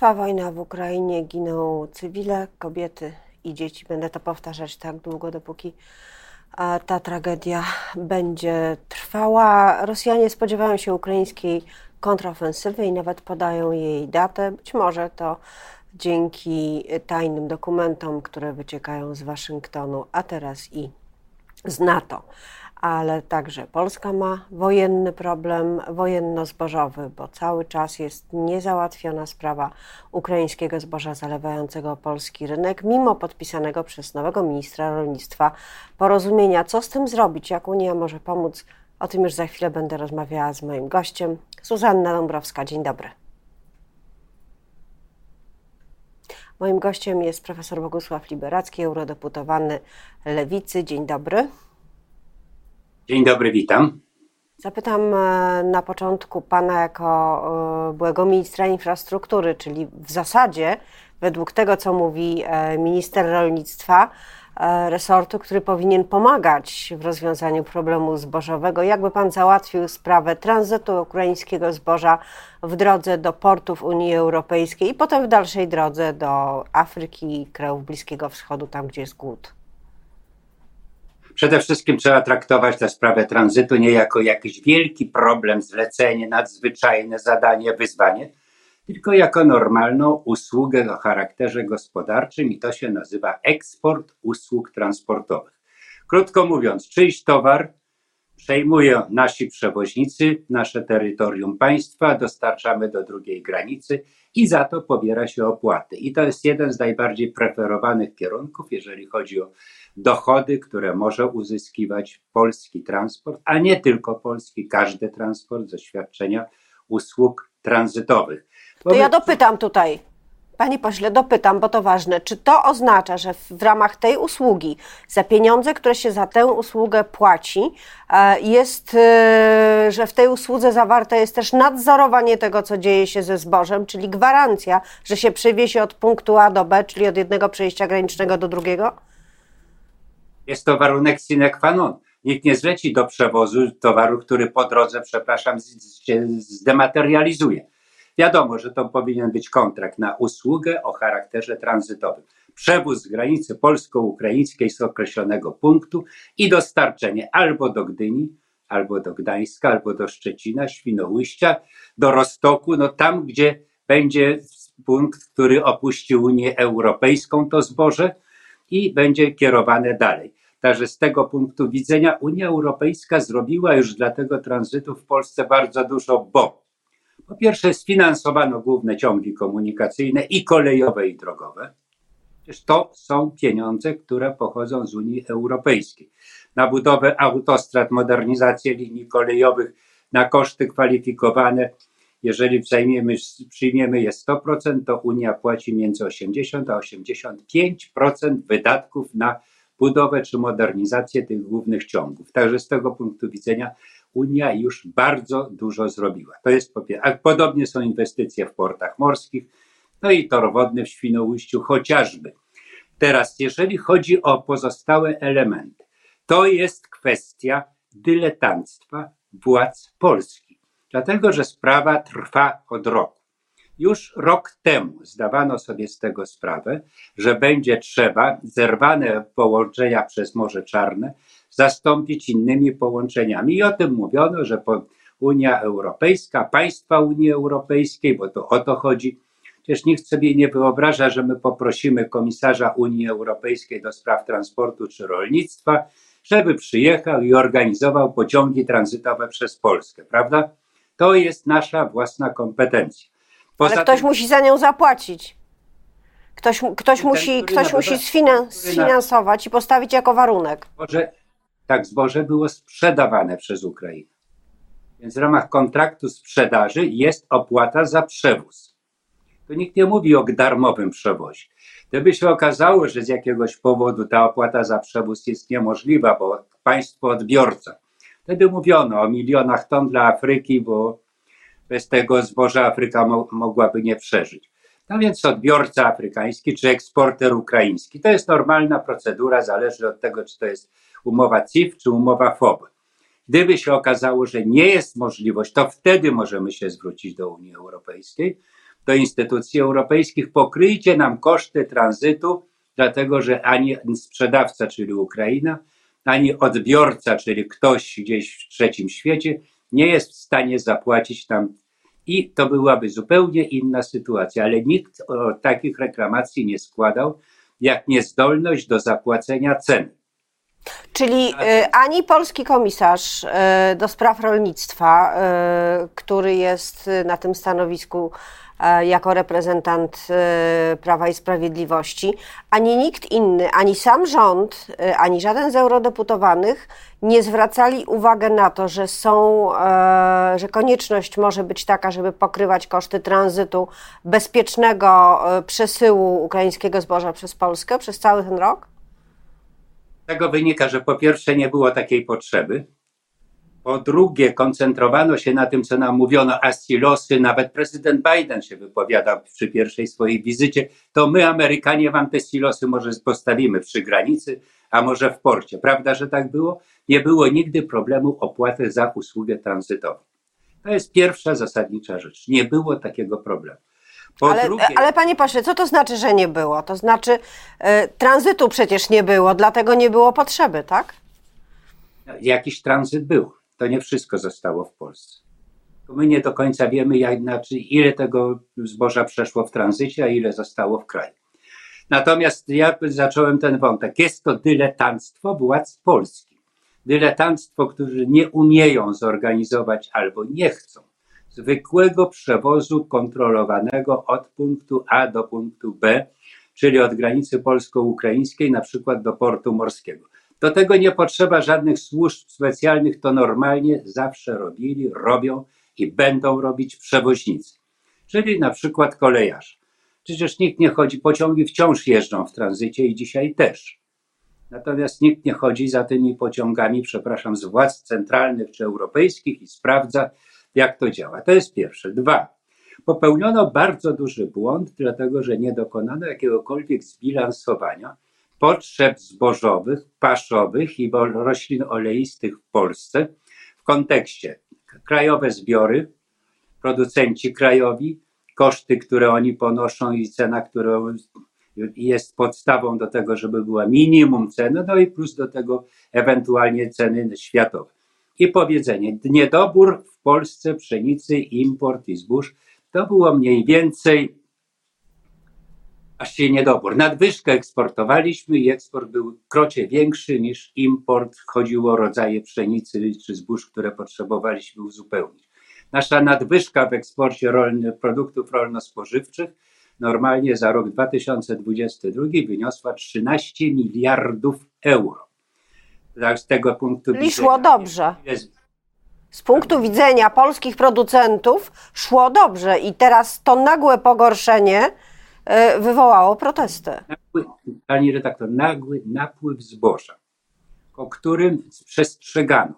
Trwa wojna w Ukrainie, giną cywile, kobiety i dzieci. Będę to powtarzać tak długo, dopóki ta tragedia będzie trwała. Rosjanie spodziewają się ukraińskiej kontrofensywy i nawet podają jej datę. Być może to dzięki tajnym dokumentom, które wyciekają z Waszyngtonu, a teraz i z NATO ale także Polska ma wojenny problem wojenno-zbożowy, bo cały czas jest niezałatwiona sprawa ukraińskiego zboża zalewającego polski rynek, mimo podpisanego przez nowego ministra rolnictwa porozumienia. Co z tym zrobić? Jak Unia może pomóc? O tym już za chwilę będę rozmawiała z moim gościem, Zuzanna Dąbrowska. Dzień dobry. Moim gościem jest profesor Bogusław Liberacki, eurodeputowany Lewicy. Dzień dobry. Dzień dobry, witam. Zapytam e, na początku pana jako e, byłego ministra infrastruktury, czyli w zasadzie według tego, co mówi e, minister rolnictwa, resortu, który powinien pomagać w rozwiązaniu problemu zbożowego. Jakby pan załatwił sprawę tranzytu ukraińskiego zboża w drodze do portów Unii Europejskiej i potem w dalszej drodze do Afryki, krajów Bliskiego Wschodu, tam gdzie jest głód? Przede wszystkim trzeba traktować tę sprawę tranzytu nie jako jakiś wielki problem, zlecenie, nadzwyczajne zadanie, wyzwanie, tylko jako normalną usługę o charakterze gospodarczym i to się nazywa eksport usług transportowych. Krótko mówiąc, czyjś towar przejmują nasi przewoźnicy, nasze terytorium państwa, dostarczamy do drugiej granicy i za to pobiera się opłaty. I to jest jeden z najbardziej preferowanych kierunków, jeżeli chodzi o dochody, które może uzyskiwać polski transport, a nie tylko polski, każdy transport ze świadczenia usług tranzytowych. To ja dopytam tutaj. Panie pośle, dopytam, bo to ważne. Czy to oznacza, że w ramach tej usługi, za pieniądze, które się za tę usługę płaci, e, jest, e, że w tej usłudze zawarte jest też nadzorowanie tego, co dzieje się ze zbożem, czyli gwarancja, że się przewiezie od punktu A do B, czyli od jednego przejścia granicznego do drugiego? Jest to warunek sine qua non. Nikt nie zleci do przewozu towaru, który po drodze, przepraszam, się zdematerializuje. Wiadomo, że to powinien być kontrakt na usługę o charakterze tranzytowym. Przewóz z granicy polsko-ukraińskiej z określonego punktu i dostarczenie albo do Gdyni, albo do Gdańska, albo do Szczecina, Świnoujścia, do Rostoku, no tam, gdzie będzie punkt, który opuści Unię Europejską, to zboże i będzie kierowane dalej. Także z tego punktu widzenia Unia Europejska zrobiła już dla tego tranzytu w Polsce bardzo dużo, bo po pierwsze sfinansowano główne ciągi komunikacyjne i kolejowe i drogowe. Przecież to są pieniądze, które pochodzą z Unii Europejskiej. Na budowę autostrad, modernizację linii kolejowych, na koszty kwalifikowane jeżeli przyjmiemy je 100%, to Unia płaci między 80 a 85% wydatków na budowę czy modernizację tych głównych ciągów. Także z tego punktu widzenia Unia już bardzo dużo zrobiła. To jest po pierwsze. Podobnie są inwestycje w portach morskich, no i tor wodny w Świnoujściu chociażby. Teraz, jeżeli chodzi o pozostałe elementy, to jest kwestia dyletanctwa władz polskich dlatego że sprawa trwa od roku. Już rok temu zdawano sobie z tego sprawę, że będzie trzeba zerwane połączenia przez Morze Czarne zastąpić innymi połączeniami. I o tym mówiono, że Unia Europejska, państwa Unii Europejskiej, bo to o to chodzi. Przecież nikt sobie nie wyobraża, że my poprosimy komisarza Unii Europejskiej do spraw transportu czy rolnictwa, żeby przyjechał i organizował pociągi tranzytowe przez Polskę, prawda? To jest nasza własna kompetencja. Poza Ale ktoś tym, musi za nią zapłacić. Ktoś, ktoś ten, musi, ktoś musi sfinansować i postawić jako warunek. Zboże, tak, zboże było sprzedawane przez Ukrainę. Więc w ramach kontraktu sprzedaży jest opłata za przewóz. To nikt nie mówi o darmowym przewozie. Gdyby się okazało, że z jakiegoś powodu ta opłata za przewóz jest niemożliwa, bo państwo odbiorca Wtedy mówiono o milionach ton dla Afryki, bo bez tego zboża Afryka mo mogłaby nie przeżyć. No więc odbiorca afrykański czy eksporter ukraiński. To jest normalna procedura, zależy od tego, czy to jest umowa CIF czy umowa FOB. Gdyby się okazało, że nie jest możliwość, to wtedy możemy się zwrócić do Unii Europejskiej, do instytucji europejskich, pokryjcie nam koszty tranzytu, dlatego że ani sprzedawca, czyli Ukraina, ani odbiorca, czyli ktoś gdzieś w trzecim świecie, nie jest w stanie zapłacić nam. I to byłaby zupełnie inna sytuacja, ale nikt o takich reklamacji nie składał, jak niezdolność do zapłacenia ceny. Czyli y, ani polski komisarz y, do spraw rolnictwa, y, który jest na tym stanowisku jako reprezentant Prawa i Sprawiedliwości, ani nikt inny, ani sam rząd, ani żaden z eurodeputowanych nie zwracali uwagi na to, że są, że konieczność może być taka, żeby pokrywać koszty tranzytu bezpiecznego przesyłu ukraińskiego zboża przez Polskę przez cały ten rok? tego wynika, że po pierwsze nie było takiej potrzeby, po drugie koncentrowano się na tym, co nam mówiono, a silosy, nawet prezydent Biden się wypowiadał przy pierwszej swojej wizycie, to my Amerykanie wam te silosy może postawimy przy granicy, a może w porcie. Prawda, że tak było? Nie było nigdy problemu opłaty za usługę tranzytową. To jest pierwsza zasadnicza rzecz. Nie było takiego problemu. Ale, drugie... ale panie pośle, co to znaczy, że nie było? To znaczy, y, tranzytu przecież nie było, dlatego nie było potrzeby, tak? Jakiś tranzyt był. To nie wszystko zostało w Polsce. My nie do końca wiemy, jak, znaczy, ile tego zboża przeszło w tranzycie, a ile zostało w kraju. Natomiast ja zacząłem ten wątek. Jest to dyletanstwo władz polskich. Dyletanstwo, którzy nie umieją zorganizować albo nie chcą zwykłego przewozu kontrolowanego od punktu A do punktu B, czyli od granicy polsko-ukraińskiej na przykład do portu morskiego. Do tego nie potrzeba żadnych służb specjalnych, to normalnie zawsze robili, robią i będą robić przewoźnicy, czyli na przykład kolejarze. Przecież nikt nie chodzi, pociągi wciąż jeżdżą w tranzycie i dzisiaj też. Natomiast nikt nie chodzi za tymi pociągami, przepraszam, z władz centralnych czy europejskich i sprawdza, jak to działa. To jest pierwsze. Dwa. Popełniono bardzo duży błąd, dlatego że nie dokonano jakiegokolwiek zbilansowania potrzeb zbożowych, paszowych i roślin oleistych w Polsce w kontekście krajowe zbiory, producenci krajowi, koszty, które oni ponoszą i cena, która jest podstawą do tego, żeby była minimum ceny, no i plus do tego ewentualnie ceny światowe. I powiedzenie, niedobór w Polsce pszenicy, import i zbóż, to było mniej więcej się niedobór. Nadwyżkę eksportowaliśmy i eksport był krocie większy niż import. Chodziło o rodzaje pszenicy czy zbóż, które potrzebowaliśmy uzupełnić. Nasza nadwyżka w eksporcie rolny, produktów rolno-spożywczych normalnie za rok 2022 wyniosła 13 miliardów euro. Tak, z tego punktu widzenia. szło dobrze. Z punktu widzenia polskich producentów szło dobrze i teraz to nagłe pogorszenie wywołało protesty. Nagły, pani redaktor, nagły napływ zboża, o którym przestrzegano.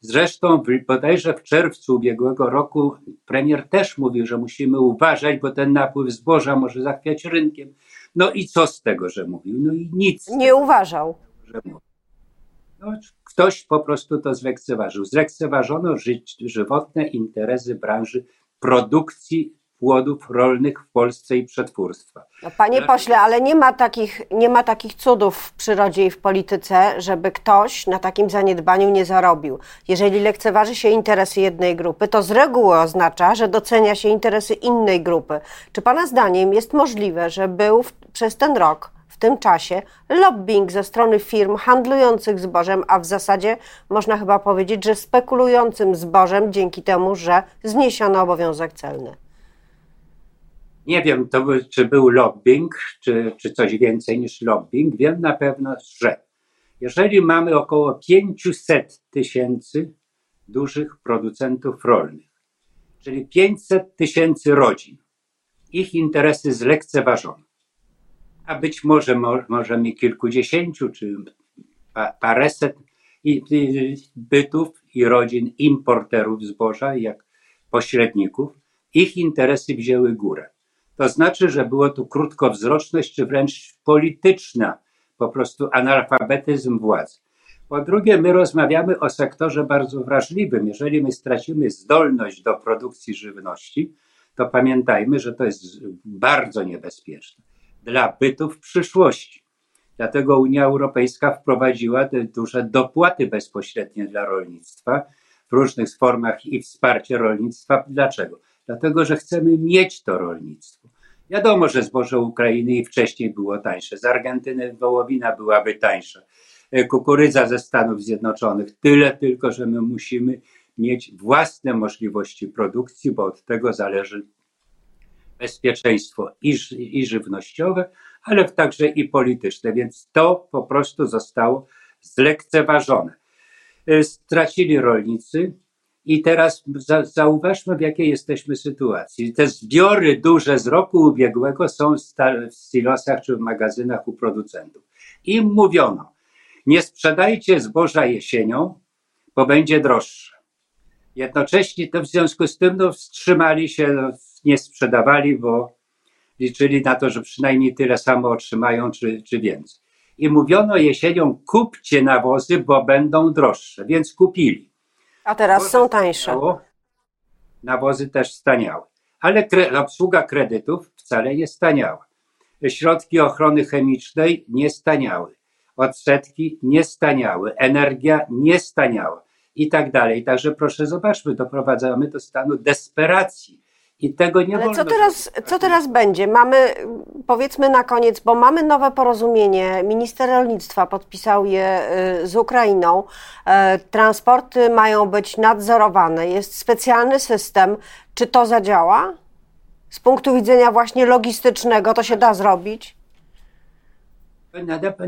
Zresztą bodajże w czerwcu ubiegłego roku premier też mówił, że musimy uważać, bo ten napływ zboża może zachwiać rynkiem. No i co z tego, że mówił? No i nic. Nie tego, uważał. Że mówił. No, ktoś po prostu to zlekceważył. Zlekceważono żyć, żywotne interesy branży produkcji płodów rolnych w Polsce i przetwórstwa. No, panie pośle, ale nie ma, takich, nie ma takich cudów w przyrodzie i w polityce, żeby ktoś na takim zaniedbaniu nie zarobił. Jeżeli lekceważy się interesy jednej grupy, to z reguły oznacza, że docenia się interesy innej grupy. Czy pana zdaniem jest możliwe, że był w, przez ten rok w tym czasie lobbying ze strony firm handlujących zbożem, a w zasadzie można chyba powiedzieć, że spekulującym zbożem dzięki temu, że zniesiono obowiązek celny. Nie wiem, to, czy był lobbying, czy, czy coś więcej niż lobbying. Wiem na pewno, że jeżeli mamy około 500 tysięcy dużych producentów rolnych, czyli 500 tysięcy rodzin, ich interesy zlekceważono a być może możemy kilkudziesięciu czy paręset bytów i rodzin importerów zboża, jak pośredników, ich interesy wzięły górę. To znaczy, że było tu krótkowzroczność, czy wręcz polityczna, po prostu analfabetyzm władzy. Po drugie, my rozmawiamy o sektorze bardzo wrażliwym. Jeżeli my stracimy zdolność do produkcji żywności, to pamiętajmy, że to jest bardzo niebezpieczne dla bytu w przyszłości. Dlatego Unia Europejska wprowadziła te duże dopłaty bezpośrednie dla rolnictwa w różnych formach i wsparcie rolnictwa. Dlaczego? Dlatego, że chcemy mieć to rolnictwo. Wiadomo, że zboże Ukrainy i wcześniej było tańsze. Z Argentyny wołowina byłaby tańsza. E, kukurydza ze Stanów Zjednoczonych. Tyle tylko, że my musimy mieć własne możliwości produkcji, bo od tego zależy bezpieczeństwo i, i żywnościowe, ale także i polityczne. Więc to po prostu zostało zlekceważone. E, stracili rolnicy, i teraz za, zauważmy, w jakiej jesteśmy sytuacji. Te zbiory duże z roku ubiegłego są w silosach czy w magazynach u producentów. Im mówiono, nie sprzedajcie zboża jesienią, bo będzie droższe. Jednocześnie to w związku z tym no, wstrzymali się, no, nie sprzedawali, bo liczyli na to, że przynajmniej tyle samo otrzymają, czy, czy więcej. I mówiono jesienią, kupcie nawozy, bo będą droższe, więc kupili. A teraz są tańsze. nawozy też staniały. Ale kre, obsługa kredytów wcale nie staniała. Środki ochrony chemicznej nie staniały. Odsetki nie staniały. Energia nie staniała. I tak dalej. Także proszę zobaczmy, doprowadzamy do stanu desperacji i tego nie Ale wolno. Co teraz, co teraz będzie? Mamy, powiedzmy na koniec, bo mamy nowe porozumienie. Minister rolnictwa podpisał je y, z Ukrainą. E, transporty mają być nadzorowane. Jest specjalny system. Czy to zadziała? Z punktu widzenia właśnie logistycznego to się da zrobić?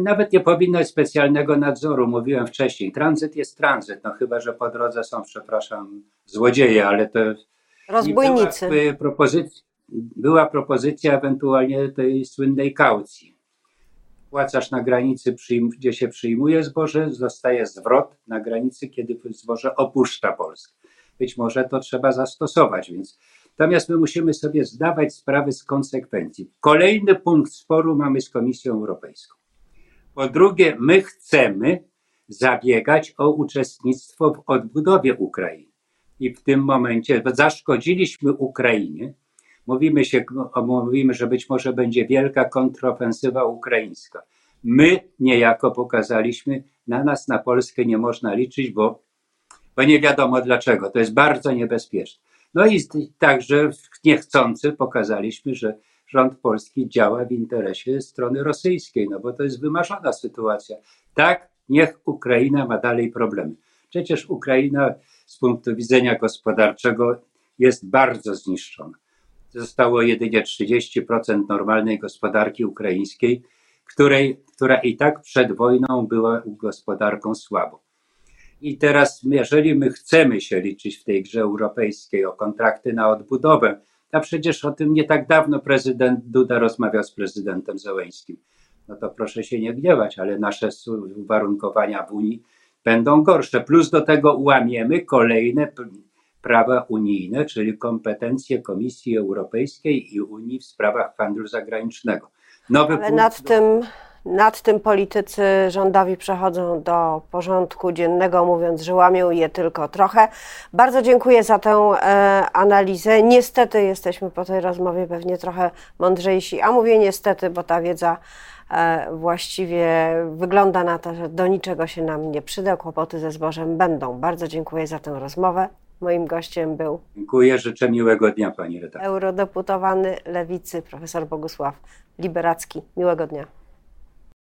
Nawet nie powinno być specjalnego nadzoru. Mówiłem wcześniej. Tranzyt jest tranzyt. No chyba, że po drodze są, przepraszam, złodzieje, ale to Rozbójnicy. Była, propozycja, była propozycja ewentualnie tej słynnej kaucji. Płacasz na granicy, gdzie się przyjmuje zboże, zostaje zwrot na granicy, kiedy zboże opuszcza Polskę. Być może to trzeba zastosować, więc Natomiast my musimy sobie zdawać sprawę z konsekwencji. Kolejny punkt sporu mamy z Komisją Europejską. Po drugie, my chcemy zabiegać o uczestnictwo w odbudowie Ukrainy i w tym momencie zaszkodziliśmy Ukrainie. Mówimy, się, mówimy, że być może będzie wielka kontrofensywa ukraińska. My niejako pokazaliśmy, na nas, na Polskę nie można liczyć, bo, bo nie wiadomo dlaczego. To jest bardzo niebezpieczne. No i także niechcący pokazaliśmy, że rząd polski działa w interesie strony rosyjskiej, no bo to jest wymarzona sytuacja. Tak, niech Ukraina ma dalej problemy. Przecież Ukraina z punktu widzenia gospodarczego jest bardzo zniszczona. Zostało jedynie 30% normalnej gospodarki ukraińskiej, której, która i tak przed wojną była gospodarką słabą. I teraz, jeżeli my chcemy się liczyć w tej grze europejskiej o kontrakty na odbudowę, a przecież o tym nie tak dawno prezydent Duda rozmawiał z prezydentem Zełęskim, no to proszę się nie gniewać, ale nasze uwarunkowania w Unii będą gorsze. Plus do tego ułamiemy kolejne prawa unijne, czyli kompetencje Komisji Europejskiej i Unii w sprawach handlu zagranicznego. Nowy Ale nad tym, nad tym politycy rządowi przechodzą do porządku dziennego, mówiąc, że łamią je tylko trochę. Bardzo dziękuję za tę e, analizę. Niestety jesteśmy po tej rozmowie pewnie trochę mądrzejsi, a mówię niestety, bo ta wiedza E, właściwie wygląda na to, że do niczego się nam nie przyda. Kłopoty ze zbożem będą. Bardzo dziękuję za tę rozmowę. Moim gościem był. Dziękuję, życzę miłego dnia, pani redaktor. Eurodeputowany Lewicy, profesor Bogusław Liberacki. Miłego dnia.